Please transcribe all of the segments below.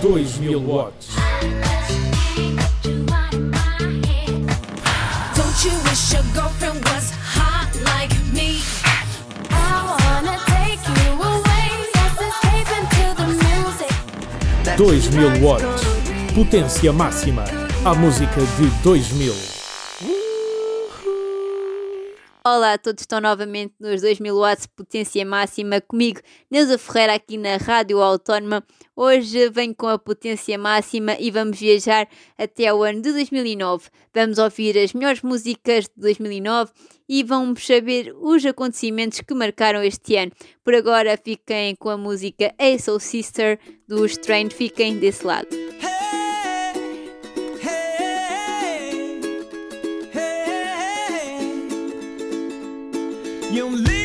2000 watts. Don't you wish your girlfriend was hot like me? I wanna take you away. Let's escape into the music. 2000 watts. Potência máxima. A música de 2000. Olá a todos, estão novamente nos 2000 watts potência máxima comigo, Neuza Ferreira aqui na Rádio Autónoma. Hoje venho com a potência máxima e vamos viajar até o ano de 2009. Vamos ouvir as melhores músicas de 2009 e vamos saber os acontecimentos que marcaram este ano. Por agora fiquem com a música A Soul Sister dos Train, fiquem desse lado. You live.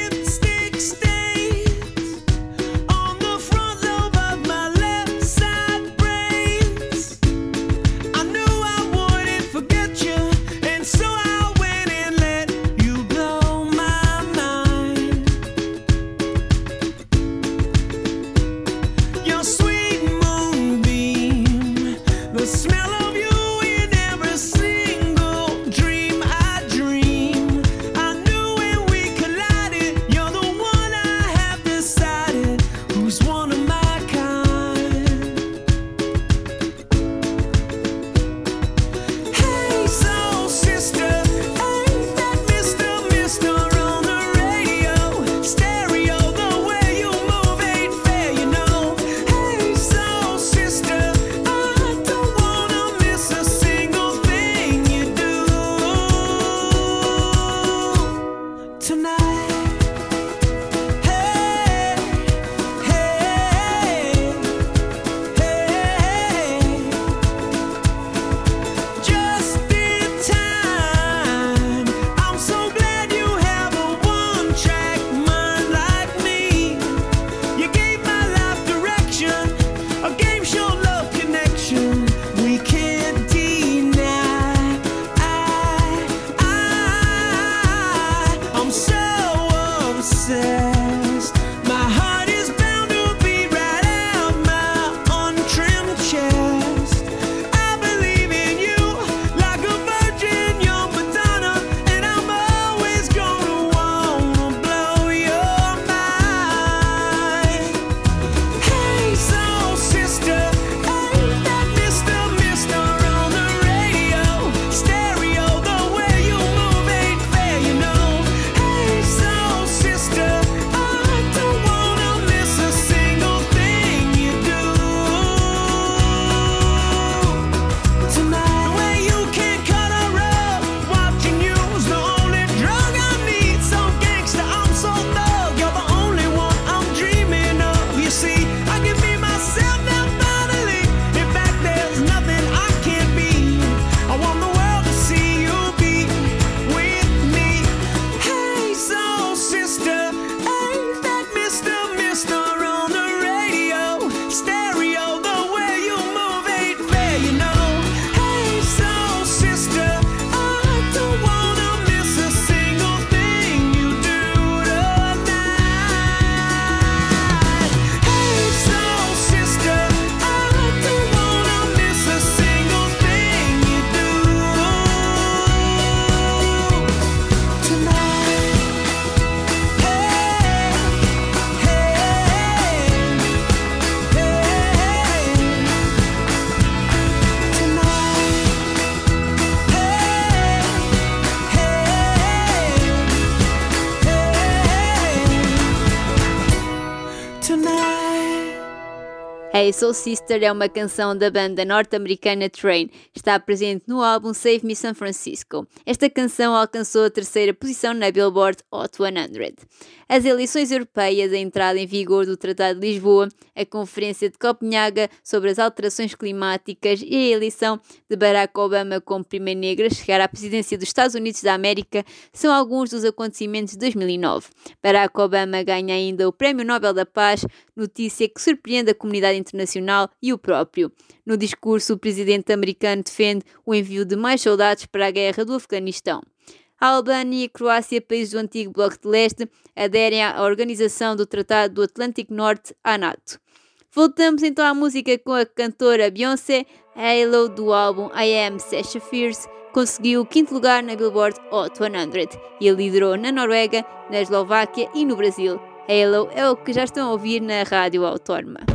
Tonight. Hey Soul Sister é uma canção da banda norte-americana Train. Está presente no álbum Save Me San Francisco. Esta canção alcançou a terceira posição na Billboard Hot 100. As eleições europeias, a entrada em vigor do Tratado de Lisboa, a Conferência de Copenhaga sobre as alterações climáticas e a eleição de Barack Obama como primeiro negro a chegar à presidência dos Estados Unidos da América são alguns dos acontecimentos de 2009. Barack Obama ganha ainda o Prémio Nobel da Paz, notícia que surpreende a comunidade internacional e o próprio. No discurso, o presidente americano defende o envio de mais soldados para a guerra do Afeganistão. A Albânia e a Croácia, países do antigo Bloco de Leste, aderem à Organização do Tratado do Atlântico Norte, à NATO. Voltamos então à música com a cantora Beyoncé. Halo do álbum I Am Sasha Fierce conseguiu o quinto lugar na Billboard Hot 100 e liderou na Noruega, na Eslováquia e no Brasil. Halo é o que já estão a ouvir na Rádio Autónoma.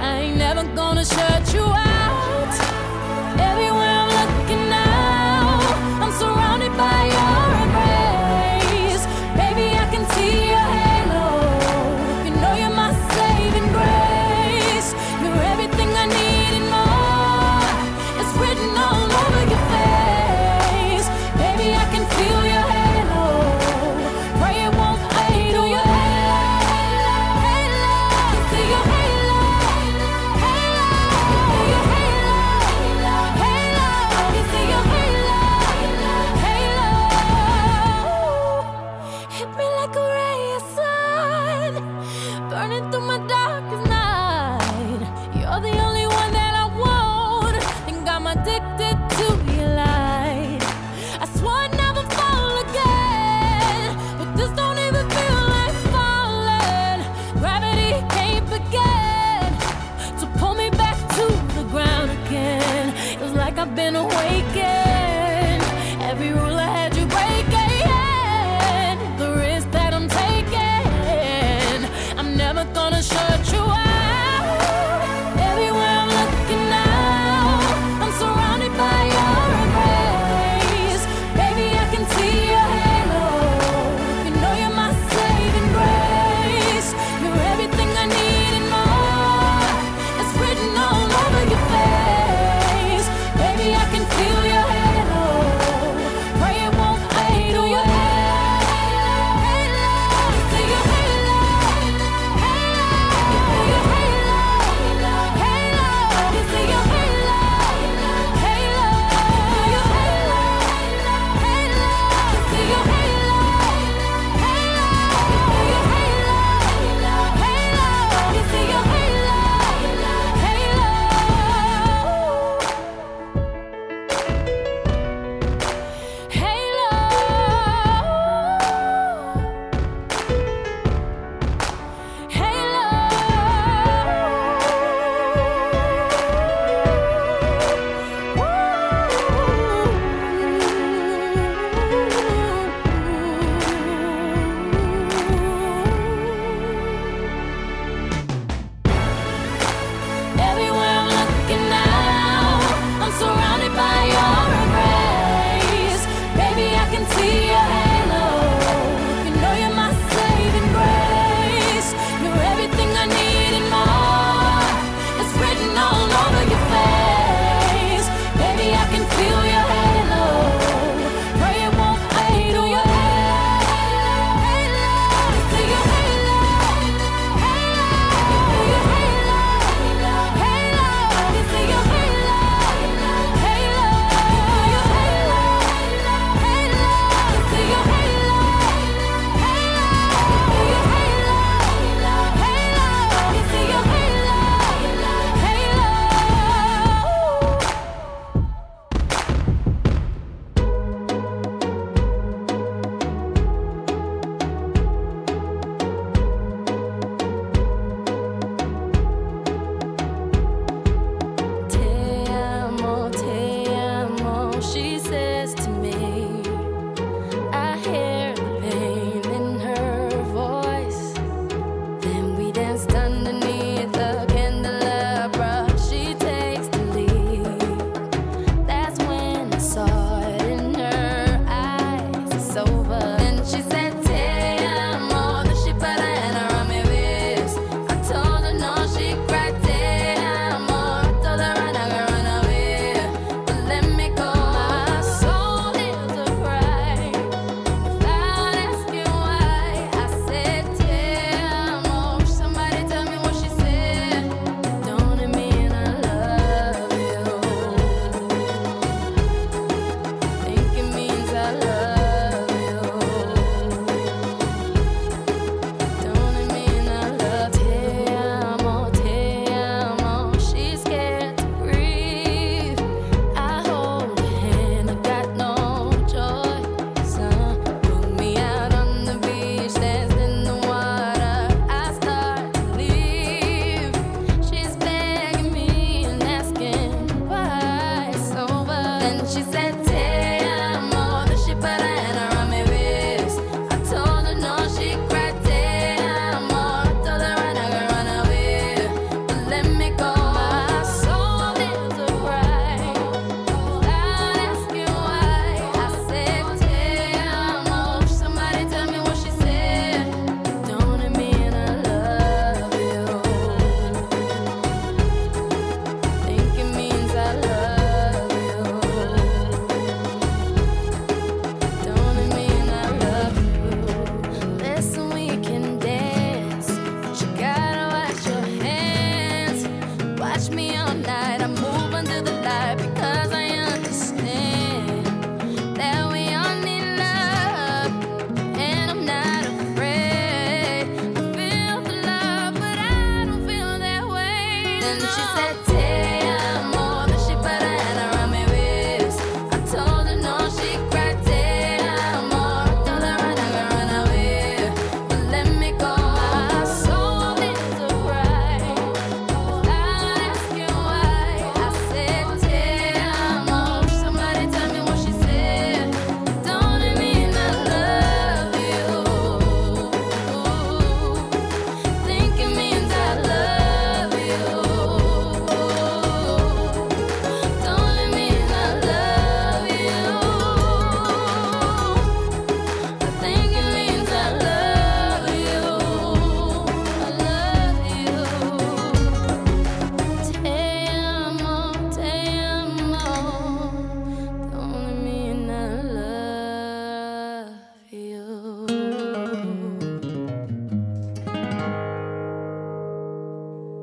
I ain't never gonna shut addicted to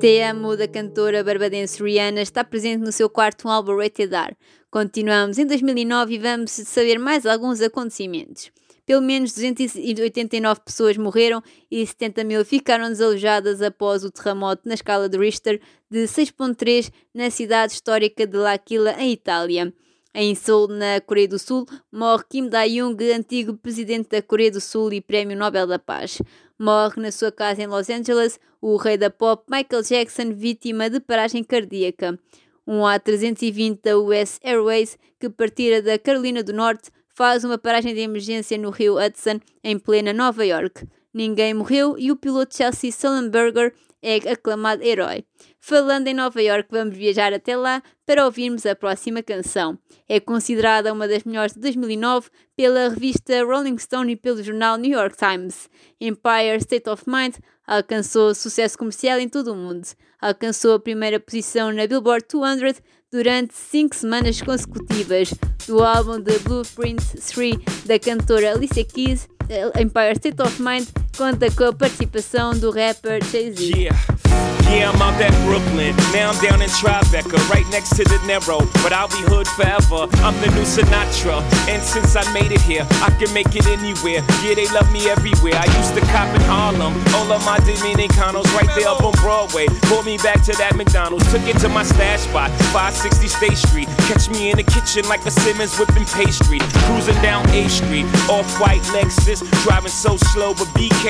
Te Amo da cantora barbadense Rihanna está presente no seu quarto álbum Rated R. Continuamos em 2009 e vamos saber mais alguns acontecimentos. Pelo menos 289 pessoas morreram e 70 mil ficaram desalojadas após o terremoto na escala de Richter de 6.3 na cidade histórica de L'Aquila, em Itália. Em Seul, na Coreia do Sul, morre Kim Dae-jung, antigo presidente da Coreia do Sul e Prémio Nobel da Paz. Morre na sua casa em Los Angeles o rei da pop Michael Jackson, vítima de paragem cardíaca. Um A320 da US Airways, que partira da Carolina do Norte, faz uma paragem de emergência no rio Hudson, em plena Nova York. Ninguém morreu e o piloto Chelsea Sullenberger é aclamado herói. Falando em Nova York, vamos viajar até lá para ouvirmos a próxima canção. É considerada uma das melhores de 2009 pela revista Rolling Stone e pelo jornal New York Times. Empire State of Mind alcançou sucesso comercial em todo o mundo. Alcançou a primeira posição na Billboard 200 durante cinco semanas consecutivas. Do álbum The Blueprint 3 da cantora Alicia Keys, Empire State of Mind conta com a participação do rapper Jay-Z. Yeah. Yeah, I'm out at Brooklyn. Now I'm down in Tribeca, right next to the Narrow. But I'll be hood forever. I'm the new Sinatra. And since I made it here, I can make it anywhere. Yeah, they love me everywhere. I used to cop in Harlem. All of my Dominicanos right there up on Broadway. Pulled me back to that McDonald's. Took it to my stash spot, 560 State Street. Catch me in the kitchen like a Simmons whipping pastry. Cruising down A Street, off white Lexus. Driving so slow, but BK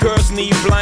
girls need blinding.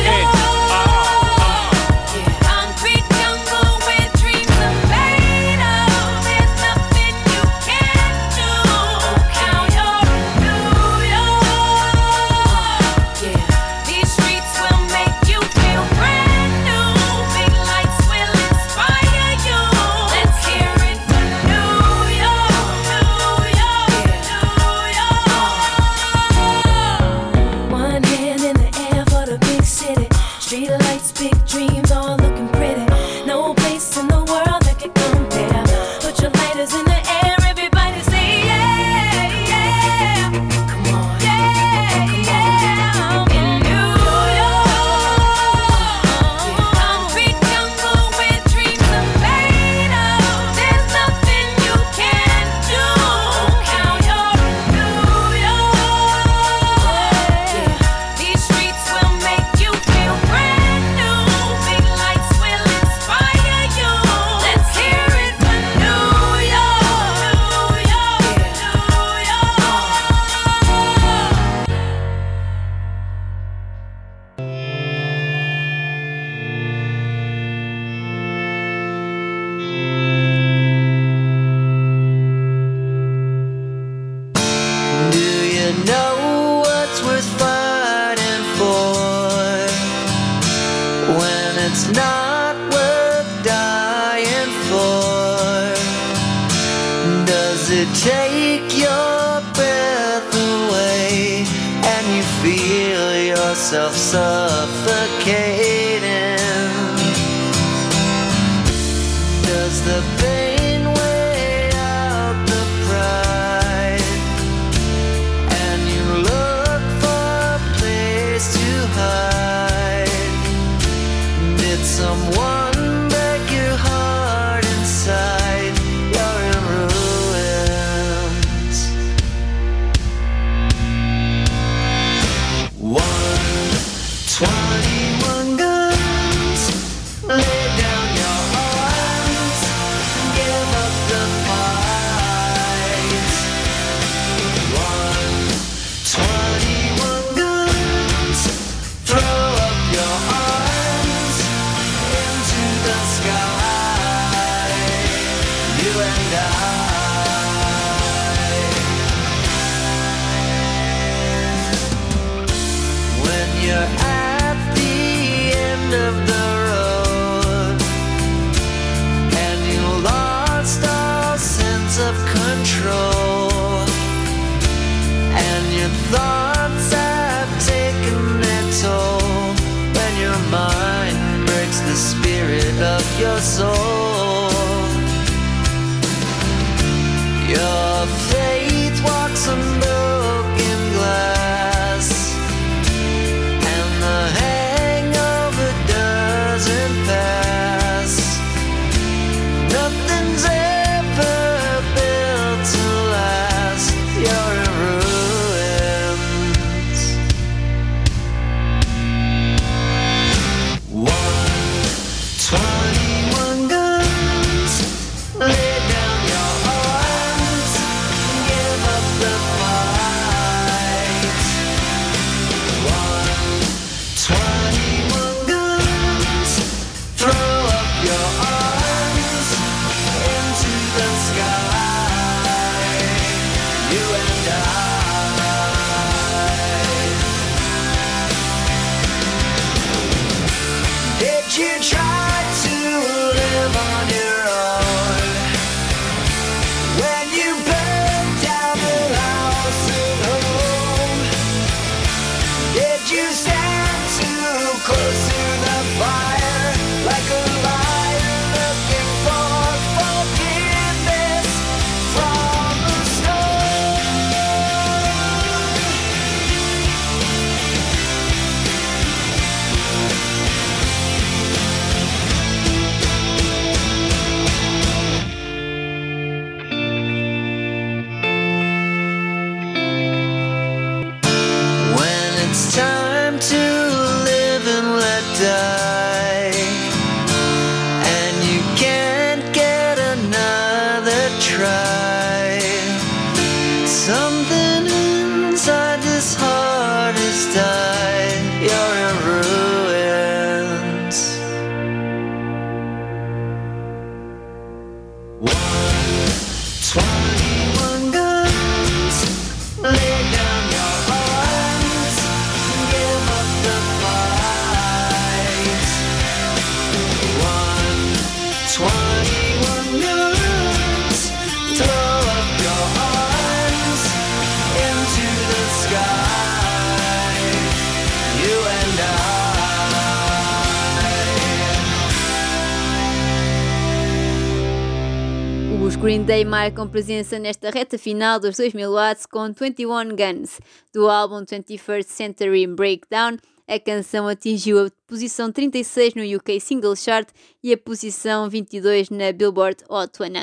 Green Day marcam presença nesta reta final dos 2000 watts com 21 Guns. Do álbum 21st Century Breakdown, a canção atingiu a posição 36 no UK Single Chart e a posição 22 na Billboard Hot 100.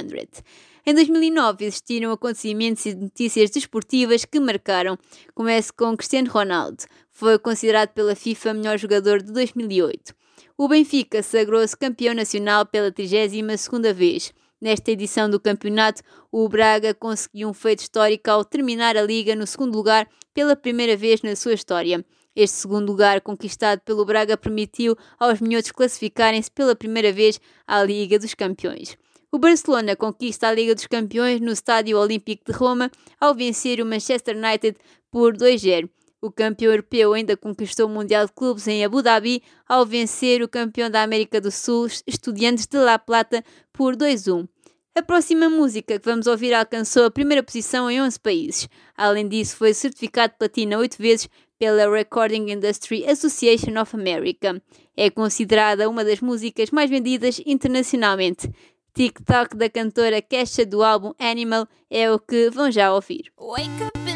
Em 2009 existiram acontecimentos e notícias desportivas que marcaram. Começo com Cristiano Ronaldo. Foi considerado pela FIFA melhor jogador de 2008. O Benfica sagrou-se campeão nacional pela 32ª vez. Nesta edição do campeonato, o Braga conseguiu um feito histórico ao terminar a liga no segundo lugar pela primeira vez na sua história. Este segundo lugar conquistado pelo Braga permitiu aos minhotos classificarem-se pela primeira vez à Liga dos Campeões. O Barcelona conquista a Liga dos Campeões no Estádio Olímpico de Roma ao vencer o Manchester United por 2-0. O campeão europeu ainda conquistou o Mundial de Clubes em Abu Dhabi ao vencer o campeão da América do Sul, Estudiantes de La Plata, por 2-1. A próxima música que vamos ouvir alcançou a primeira posição em 11 países. Além disso, foi certificado platina 8 vezes pela Recording Industry Association of America. É considerada uma das músicas mais vendidas internacionalmente. TikTok da cantora Kesha do álbum Animal é o que vão já ouvir. Wake up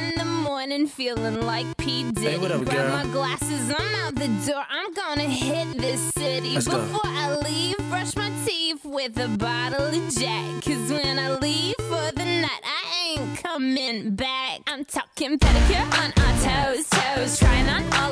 the morning feeling like P. Diddy. Hey, what up, Grab girl? my glasses, I'm out the door. I'm gonna hit this city. Let's go. Before I leave, brush my teeth with a bottle of Jack. Cause when I leave for the night, I ain't coming back. I'm talking pedicure on our toes, toes. Trying on all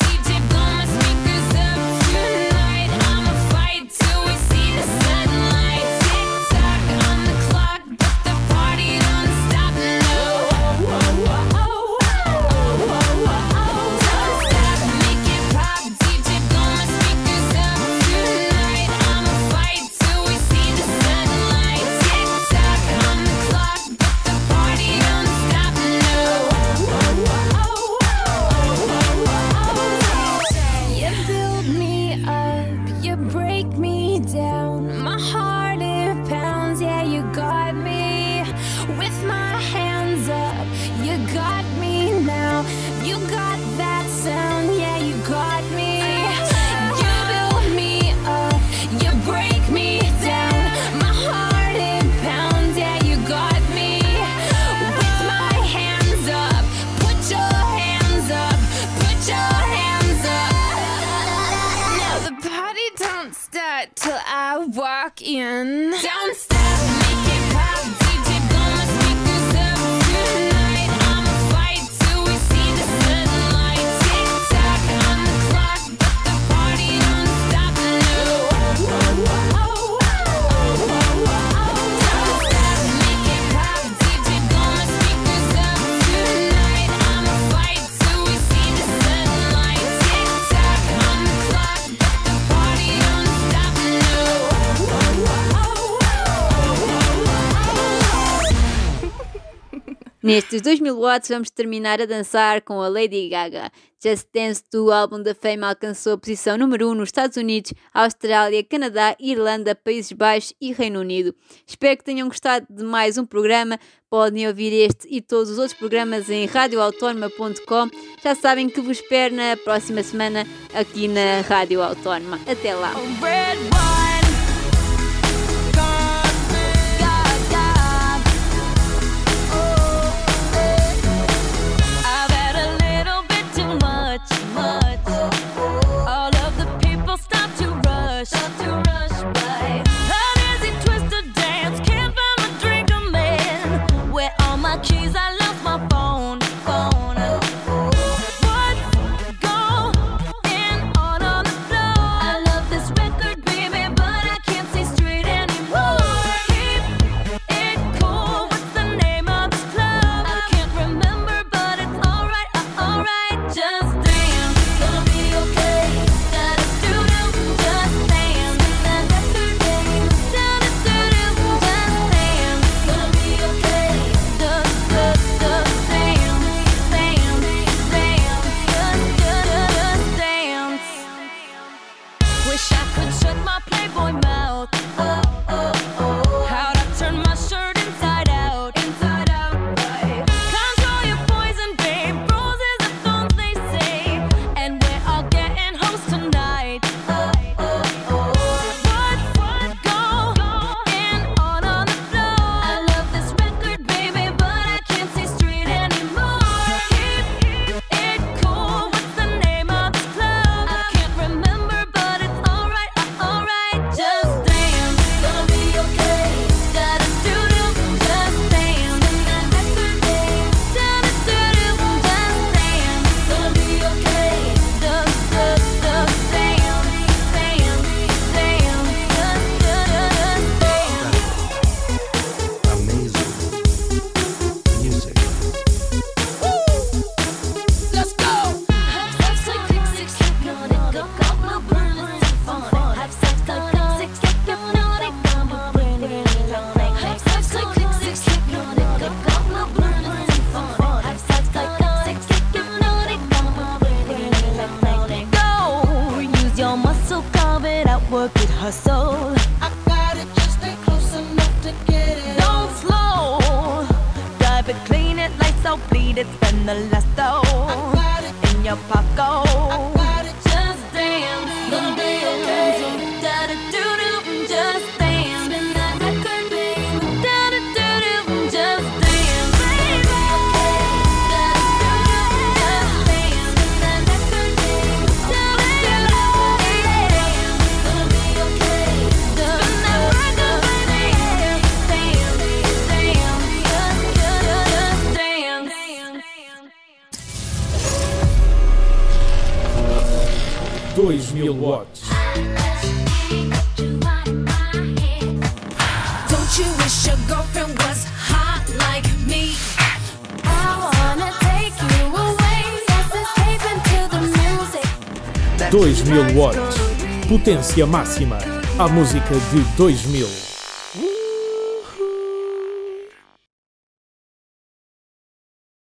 Nestes 2000 watts vamos terminar a dançar com a Lady Gaga. Just Dance do álbum da Fame alcançou a posição número 1 nos Estados Unidos, Austrália, Canadá, Irlanda, Países Baixos e Reino Unido. Espero que tenham gostado de mais um programa. Podem ouvir este e todos os outros programas em radioautónoma.com. Já sabem que vos espero na próxima semana aqui na Rádio Autónoma. Até lá! much, much. pop go 2000 watts. Potência máxima. A música de 2000.